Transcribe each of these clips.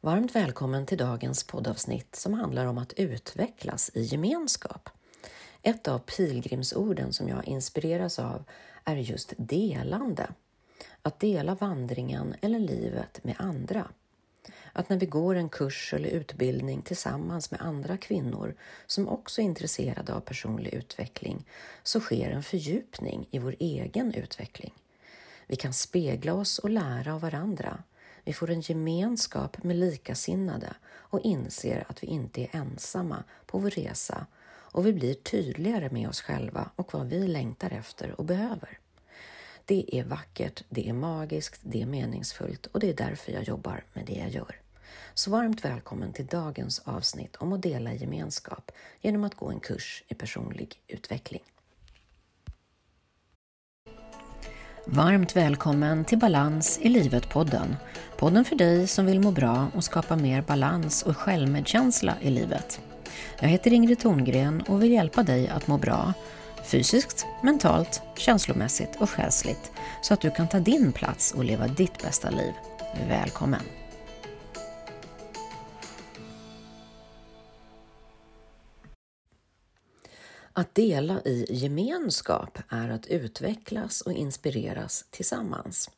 Varmt välkommen till dagens poddavsnitt som handlar om att utvecklas i gemenskap. Ett av pilgrimsorden som jag inspireras av är just delande. Att dela vandringen eller livet med andra. Att när vi går en kurs eller utbildning tillsammans med andra kvinnor som också är intresserade av personlig utveckling så sker en fördjupning i vår egen utveckling. Vi kan spegla oss och lära av varandra vi får en gemenskap med likasinnade och inser att vi inte är ensamma på vår resa och vi blir tydligare med oss själva och vad vi längtar efter och behöver. Det är vackert, det är magiskt, det är meningsfullt och det är därför jag jobbar med det jag gör. Så varmt välkommen till dagens avsnitt om att dela gemenskap genom att gå en kurs i personlig utveckling. Varmt välkommen till Balans i livet-podden. Podden för dig som vill må bra och skapa mer balans och självmedkänsla i livet. Jag heter Ingrid Thorngren och vill hjälpa dig att må bra fysiskt, mentalt, känslomässigt och själsligt så att du kan ta din plats och leva ditt bästa liv. Välkommen! Att dela i gemenskap är att utvecklas och inspireras tillsammans.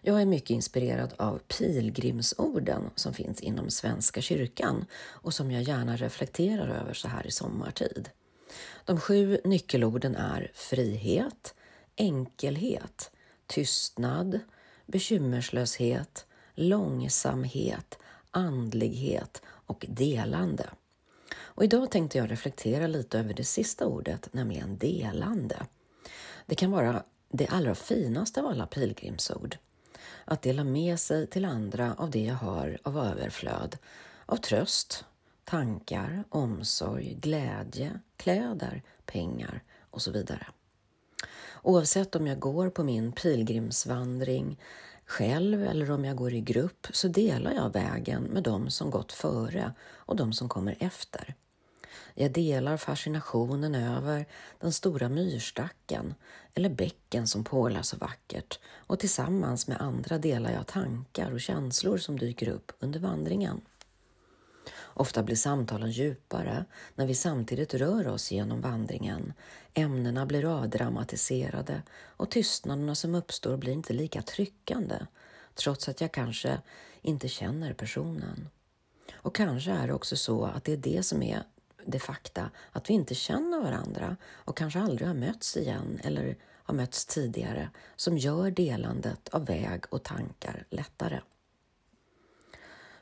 Jag är mycket inspirerad av pilgrimsorden som finns inom Svenska kyrkan och som jag gärna reflekterar över så här i sommartid. De sju nyckelorden är frihet, enkelhet, tystnad, bekymmerslöshet, långsamhet, andlighet och delande. Och idag tänkte jag reflektera lite över det sista ordet, nämligen delande. Det kan vara det allra finaste av alla pilgrimsord. Att dela med sig till andra av det jag har av överflöd, av tröst, tankar, omsorg, glädje, kläder, pengar och så vidare. Oavsett om jag går på min pilgrimsvandring själv eller om jag går i grupp så delar jag vägen med de som gått före och de som kommer efter. Jag delar fascinationen över den stora myrstacken eller bäcken som pålar så vackert och tillsammans med andra delar jag tankar och känslor som dyker upp under vandringen. Ofta blir samtalen djupare när vi samtidigt rör oss genom vandringen. Ämnena blir avdramatiserade och tystnaderna som uppstår blir inte lika tryckande trots att jag kanske inte känner personen. Och kanske är det också så att det är det som är det fakta att vi inte känner varandra och kanske aldrig har mötts igen eller har mötts tidigare som gör delandet av väg och tankar lättare.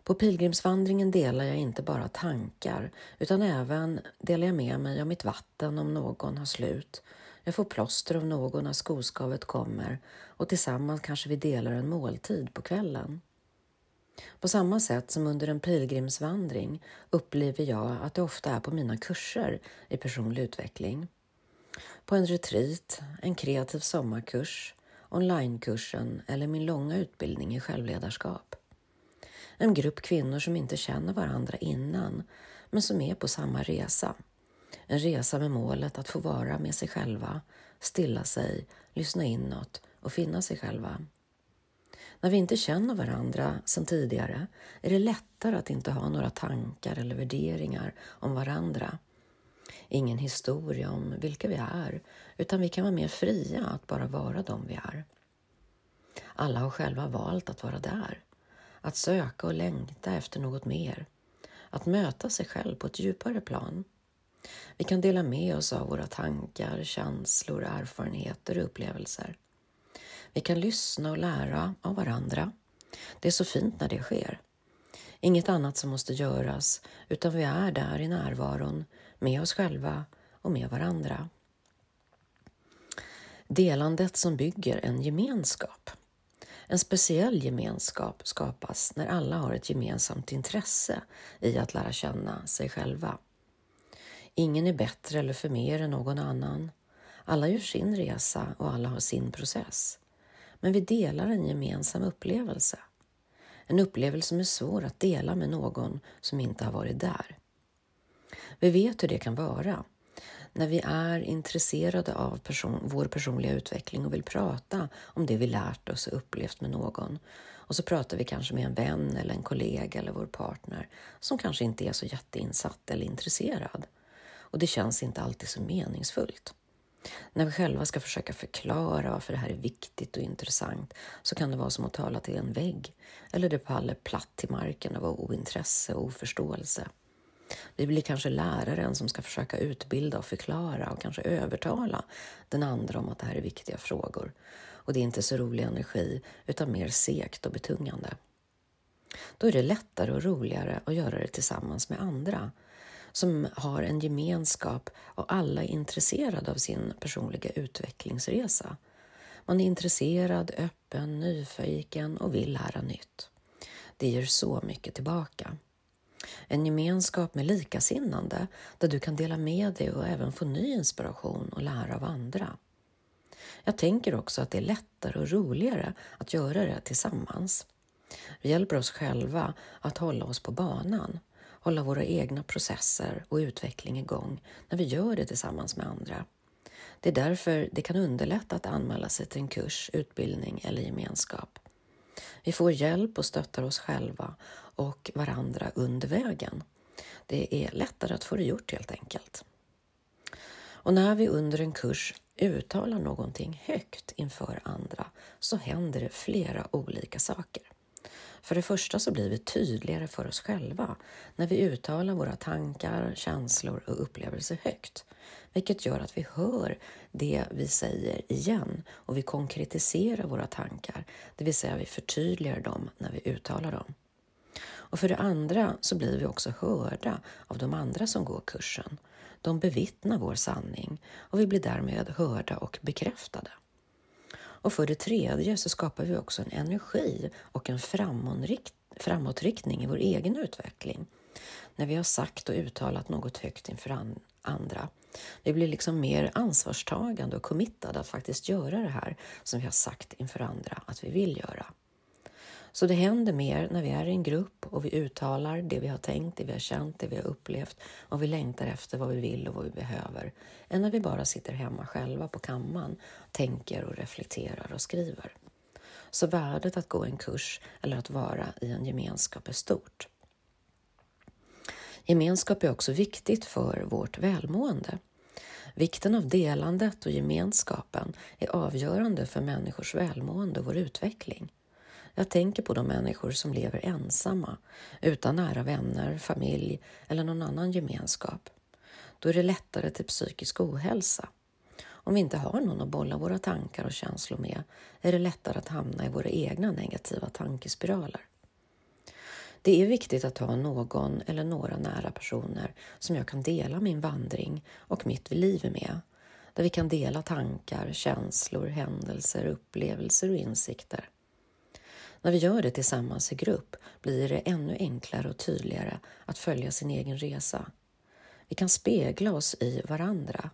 På pilgrimsvandringen delar jag inte bara tankar utan även delar jag med mig av mitt vatten om någon har slut. Jag får plåster av någon när skoskavet kommer och tillsammans kanske vi delar en måltid på kvällen. På samma sätt som under en pilgrimsvandring upplever jag att det ofta är på mina kurser i personlig utveckling. På en retreat, en kreativ sommarkurs, onlinekursen eller min långa utbildning i självledarskap. En grupp kvinnor som inte känner varandra innan men som är på samma resa. En resa med målet att få vara med sig själva, stilla sig, lyssna inåt och finna sig själva. När vi inte känner varandra sedan tidigare är det lättare att inte ha några tankar eller värderingar om varandra. Ingen historia om vilka vi är, utan vi kan vara mer fria att bara vara de vi är. Alla har själva valt att vara där, att söka och längta efter något mer, att möta sig själv på ett djupare plan. Vi kan dela med oss av våra tankar, känslor, erfarenheter och upplevelser. Vi kan lyssna och lära av varandra. Det är så fint när det sker. Inget annat som måste göras, utan vi är där i närvaron, med oss själva och med varandra. Delandet som bygger en gemenskap. En speciell gemenskap skapas när alla har ett gemensamt intresse i att lära känna sig själva. Ingen är bättre eller för mer än någon annan. Alla gör sin resa och alla har sin process men vi delar en gemensam upplevelse. En upplevelse som är svår att dela med någon som inte har varit där. Vi vet hur det kan vara när vi är intresserade av person, vår personliga utveckling och vill prata om det vi lärt oss och upplevt med någon. Och så pratar vi kanske med en vän eller en kollega eller vår partner som kanske inte är så jätteinsatt eller intresserad. Och det känns inte alltid så meningsfullt. När vi själva ska försöka förklara varför det här är viktigt och intressant så kan det vara som att tala till en vägg eller det faller platt till marken av ointresse och oförståelse. Vi blir kanske läraren som ska försöka utbilda och förklara och kanske övertala den andra om att det här är viktiga frågor. Och det är inte så rolig energi utan mer segt och betungande. Då är det lättare och roligare att göra det tillsammans med andra som har en gemenskap och alla är intresserade av sin personliga utvecklingsresa. Man är intresserad, öppen, nyfiken och vill lära nytt. Det ger så mycket tillbaka. En gemenskap med likasinnande där du kan dela med dig och även få ny inspiration och lära av andra. Jag tänker också att det är lättare och roligare att göra det tillsammans. Vi hjälper oss själva att hålla oss på banan, hålla våra egna processer och utveckling igång när vi gör det tillsammans med andra. Det är därför det kan underlätta att anmäla sig till en kurs, utbildning eller gemenskap. Vi får hjälp och stöttar oss själva och varandra under vägen. Det är lättare att få det gjort helt enkelt. Och när vi under en kurs uttalar någonting högt inför andra så händer det flera olika saker. För det första så blir vi tydligare för oss själva när vi uttalar våra tankar, känslor och upplevelser högt, vilket gör att vi hör det vi säger igen och vi konkretiserar våra tankar, det vill säga vi förtydligar dem när vi uttalar dem. Och för det andra så blir vi också hörda av de andra som går kursen. De bevittnar vår sanning och vi blir därmed hörda och bekräftade. Och för det tredje så skapar vi också en energi och en framåtriktning i vår egen utveckling. När vi har sagt och uttalat något högt inför andra. Vi blir liksom mer ansvarstagande och committade att faktiskt göra det här som vi har sagt inför andra att vi vill göra. Så det händer mer när vi är i en grupp och vi uttalar det vi har tänkt, det vi har känt, det vi har upplevt och vi längtar efter vad vi vill och vad vi behöver än när vi bara sitter hemma själva på kammaren, tänker och reflekterar och skriver. Så värdet att gå en kurs eller att vara i en gemenskap är stort. Gemenskap är också viktigt för vårt välmående. Vikten av delandet och gemenskapen är avgörande för människors välmående och vår utveckling. Jag tänker på de människor som lever ensamma, utan nära vänner, familj eller någon annan gemenskap. Då är det lättare till psykisk ohälsa. Om vi inte har någon att bolla våra tankar och känslor med är det lättare att hamna i våra egna negativa tankespiraler. Det är viktigt att ha någon eller några nära personer som jag kan dela min vandring och mitt liv med, där vi kan dela tankar, känslor, händelser, upplevelser och insikter. När vi gör det tillsammans i grupp blir det ännu enklare och tydligare att följa sin egen resa. Vi kan spegla oss i varandra.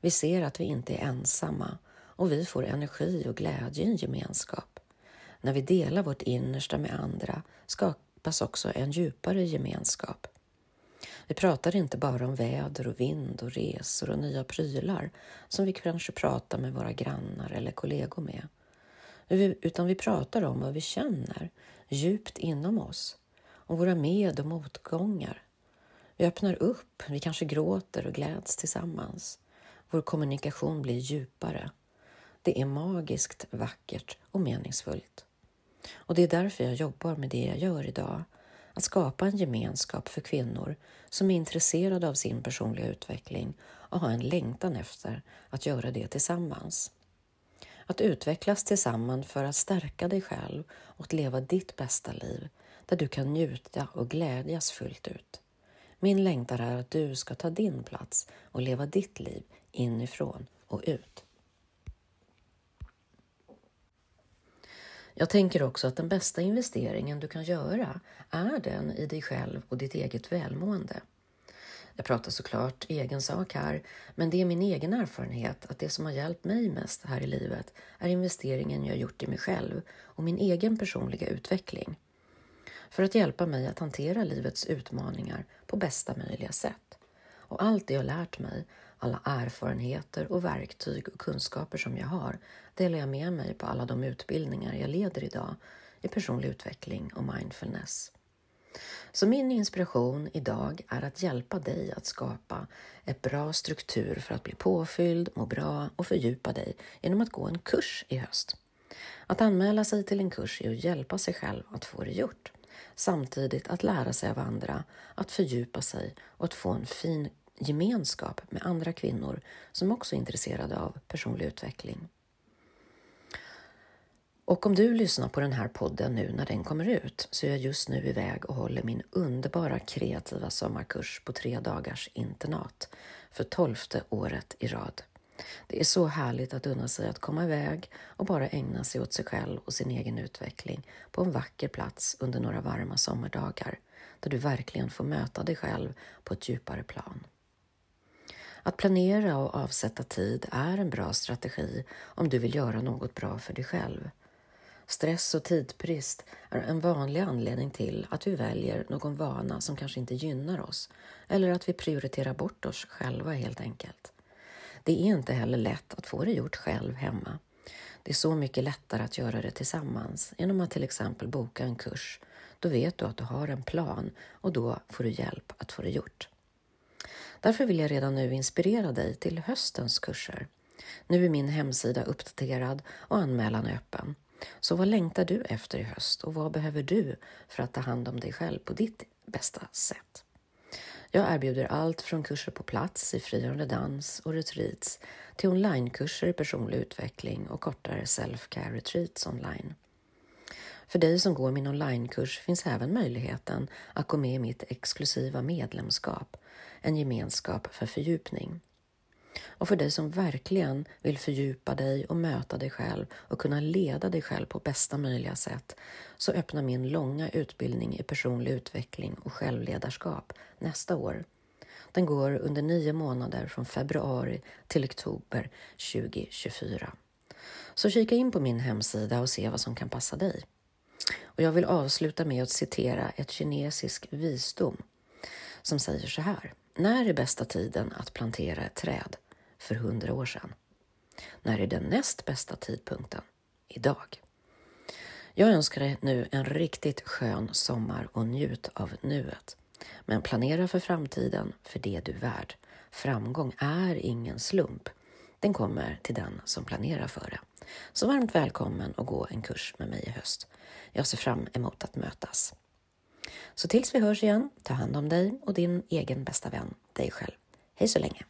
Vi ser att vi inte är ensamma och vi får energi och glädje i en gemenskap. När vi delar vårt innersta med andra skapas också en djupare gemenskap. Vi pratar inte bara om väder och vind och resor och nya prylar som vi kanske pratar med våra grannar eller kollegor med utan vi pratar om vad vi känner djupt inom oss, om våra med och motgångar. Vi öppnar upp, vi kanske gråter och gläds tillsammans. Vår kommunikation blir djupare. Det är magiskt, vackert och meningsfullt. Och det är därför jag jobbar med det jag gör idag. Att skapa en gemenskap för kvinnor som är intresserade av sin personliga utveckling och har en längtan efter att göra det tillsammans. Att utvecklas tillsammans för att stärka dig själv och att leva ditt bästa liv där du kan njuta och glädjas fullt ut. Min längtan är att du ska ta din plats och leva ditt liv inifrån och ut. Jag tänker också att den bästa investeringen du kan göra är den i dig själv och ditt eget välmående. Jag pratar såklart egen sak här, men det är min egen erfarenhet att det som har hjälpt mig mest här i livet är investeringen jag gjort i mig själv och min egen personliga utveckling. För att hjälpa mig att hantera livets utmaningar på bästa möjliga sätt. Och allt det jag lärt mig, alla erfarenheter och verktyg och kunskaper som jag har, delar jag med mig på alla de utbildningar jag leder idag i personlig utveckling och mindfulness. Så min inspiration idag är att hjälpa dig att skapa ett bra struktur för att bli påfylld, må bra och fördjupa dig genom att gå en kurs i höst. Att anmäla sig till en kurs är att hjälpa sig själv att få det gjort. Samtidigt att lära sig av andra, att fördjupa sig och att få en fin gemenskap med andra kvinnor som också är intresserade av personlig utveckling. Och om du lyssnar på den här podden nu när den kommer ut så är jag just nu iväg och håller min underbara kreativa sommarkurs på tre dagars internat för tolfte året i rad. Det är så härligt att unna sig att komma iväg och bara ägna sig åt sig själv och sin egen utveckling på en vacker plats under några varma sommardagar där du verkligen får möta dig själv på ett djupare plan. Att planera och avsätta tid är en bra strategi om du vill göra något bra för dig själv. Stress och tidsbrist är en vanlig anledning till att vi väljer någon vana som kanske inte gynnar oss eller att vi prioriterar bort oss själva helt enkelt. Det är inte heller lätt att få det gjort själv hemma. Det är så mycket lättare att göra det tillsammans genom att till exempel boka en kurs. Då vet du att du har en plan och då får du hjälp att få det gjort. Därför vill jag redan nu inspirera dig till höstens kurser. Nu är min hemsida uppdaterad och anmälan öppen. Så vad längtar du efter i höst och vad behöver du för att ta hand om dig själv på ditt bästa sätt? Jag erbjuder allt från kurser på plats i frigörande dans och retreats till onlinekurser i personlig utveckling och kortare self-care retreats online. För dig som går min onlinekurs finns även möjligheten att gå med i mitt exklusiva medlemskap, en gemenskap för fördjupning. Och för dig som verkligen vill fördjupa dig och möta dig själv och kunna leda dig själv på bästa möjliga sätt så öppnar min långa utbildning i personlig utveckling och självledarskap nästa år. Den går under nio månader från februari till oktober 2024. Så kika in på min hemsida och se vad som kan passa dig. Och jag vill avsluta med att citera ett kinesisk visdom som säger så här. När är bästa tiden att plantera ett träd? För hundra år sedan. När är den näst bästa tidpunkten? Idag. Jag önskar dig nu en riktigt skön sommar och njut av nuet. Men planera för framtiden, för det du är värd. Framgång är ingen slump. Den kommer till den som planerar för det. Så varmt välkommen att gå en kurs med mig i höst. Jag ser fram emot att mötas. Så tills vi hörs igen, ta hand om dig och din egen bästa vän, dig själv. Hej så länge!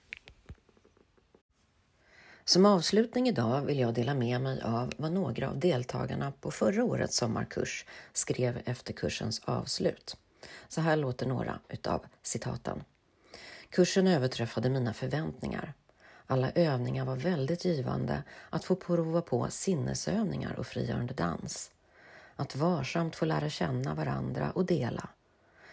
Som avslutning idag vill jag dela med mig av vad några av deltagarna på förra årets sommarkurs skrev efter kursens avslut. Så här låter några utav citaten. Kursen överträffade mina förväntningar. Alla övningar var väldigt givande att få prova på sinnesövningar och frigörande dans. Att varsamt få lära känna varandra och dela.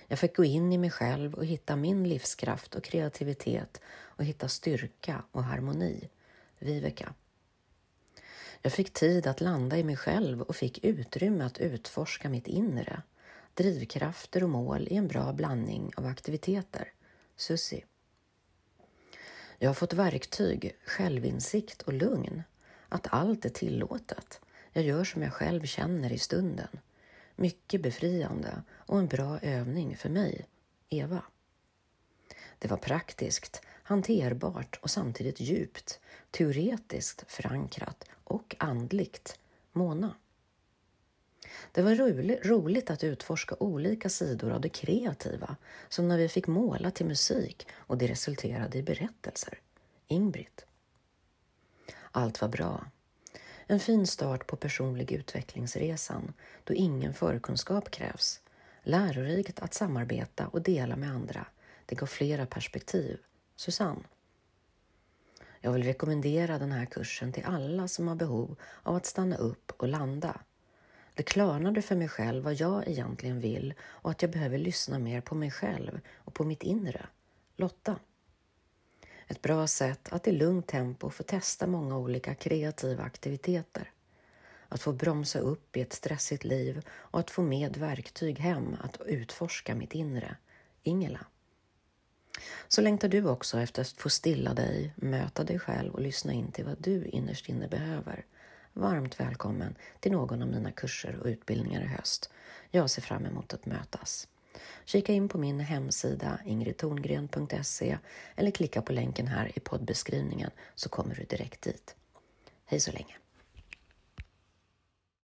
Jag fick gå in i mig själv och hitta min livskraft och kreativitet och hitta styrka och harmoni. Viveka. Jag fick tid att landa i mig själv och fick utrymme att utforska mitt inre. Drivkrafter och mål i en bra blandning av aktiviteter. Susi. Jag har fått verktyg, självinsikt och lugn. Att allt är tillåtet. Jag gör som jag själv känner i stunden. Mycket befriande och en bra övning för mig, Eva. Det var praktiskt, hanterbart och samtidigt djupt, teoretiskt förankrat och andligt, Mona. Det var roligt att utforska olika sidor av det kreativa, som när vi fick måla till musik och det resulterade i berättelser. Ingbritt. Allt var bra. En fin start på personlig utvecklingsresan då ingen förkunskap krävs. Lärorikt att samarbeta och dela med andra. Det gav flera perspektiv. Susanne. Jag vill rekommendera den här kursen till alla som har behov av att stanna upp och landa. Det klarnade för mig själv vad jag egentligen vill och att jag behöver lyssna mer på mig själv och på mitt inre. Lotta. Ett bra sätt att i lugnt tempo få testa många olika kreativa aktiviteter. Att få bromsa upp i ett stressigt liv och att få med verktyg hem att utforska mitt inre. Ingela. Så längtar du också efter att få stilla dig, möta dig själv och lyssna in till vad du innerst inne behöver. varmt välkommen till någon av mina kurser och utbildningar i höst. Jag ser fram emot att mötas. Kika in på min hemsida ingridtorngren.se eller klicka på länken här i poddbeskrivningen så kommer du direkt dit. Hej så länge!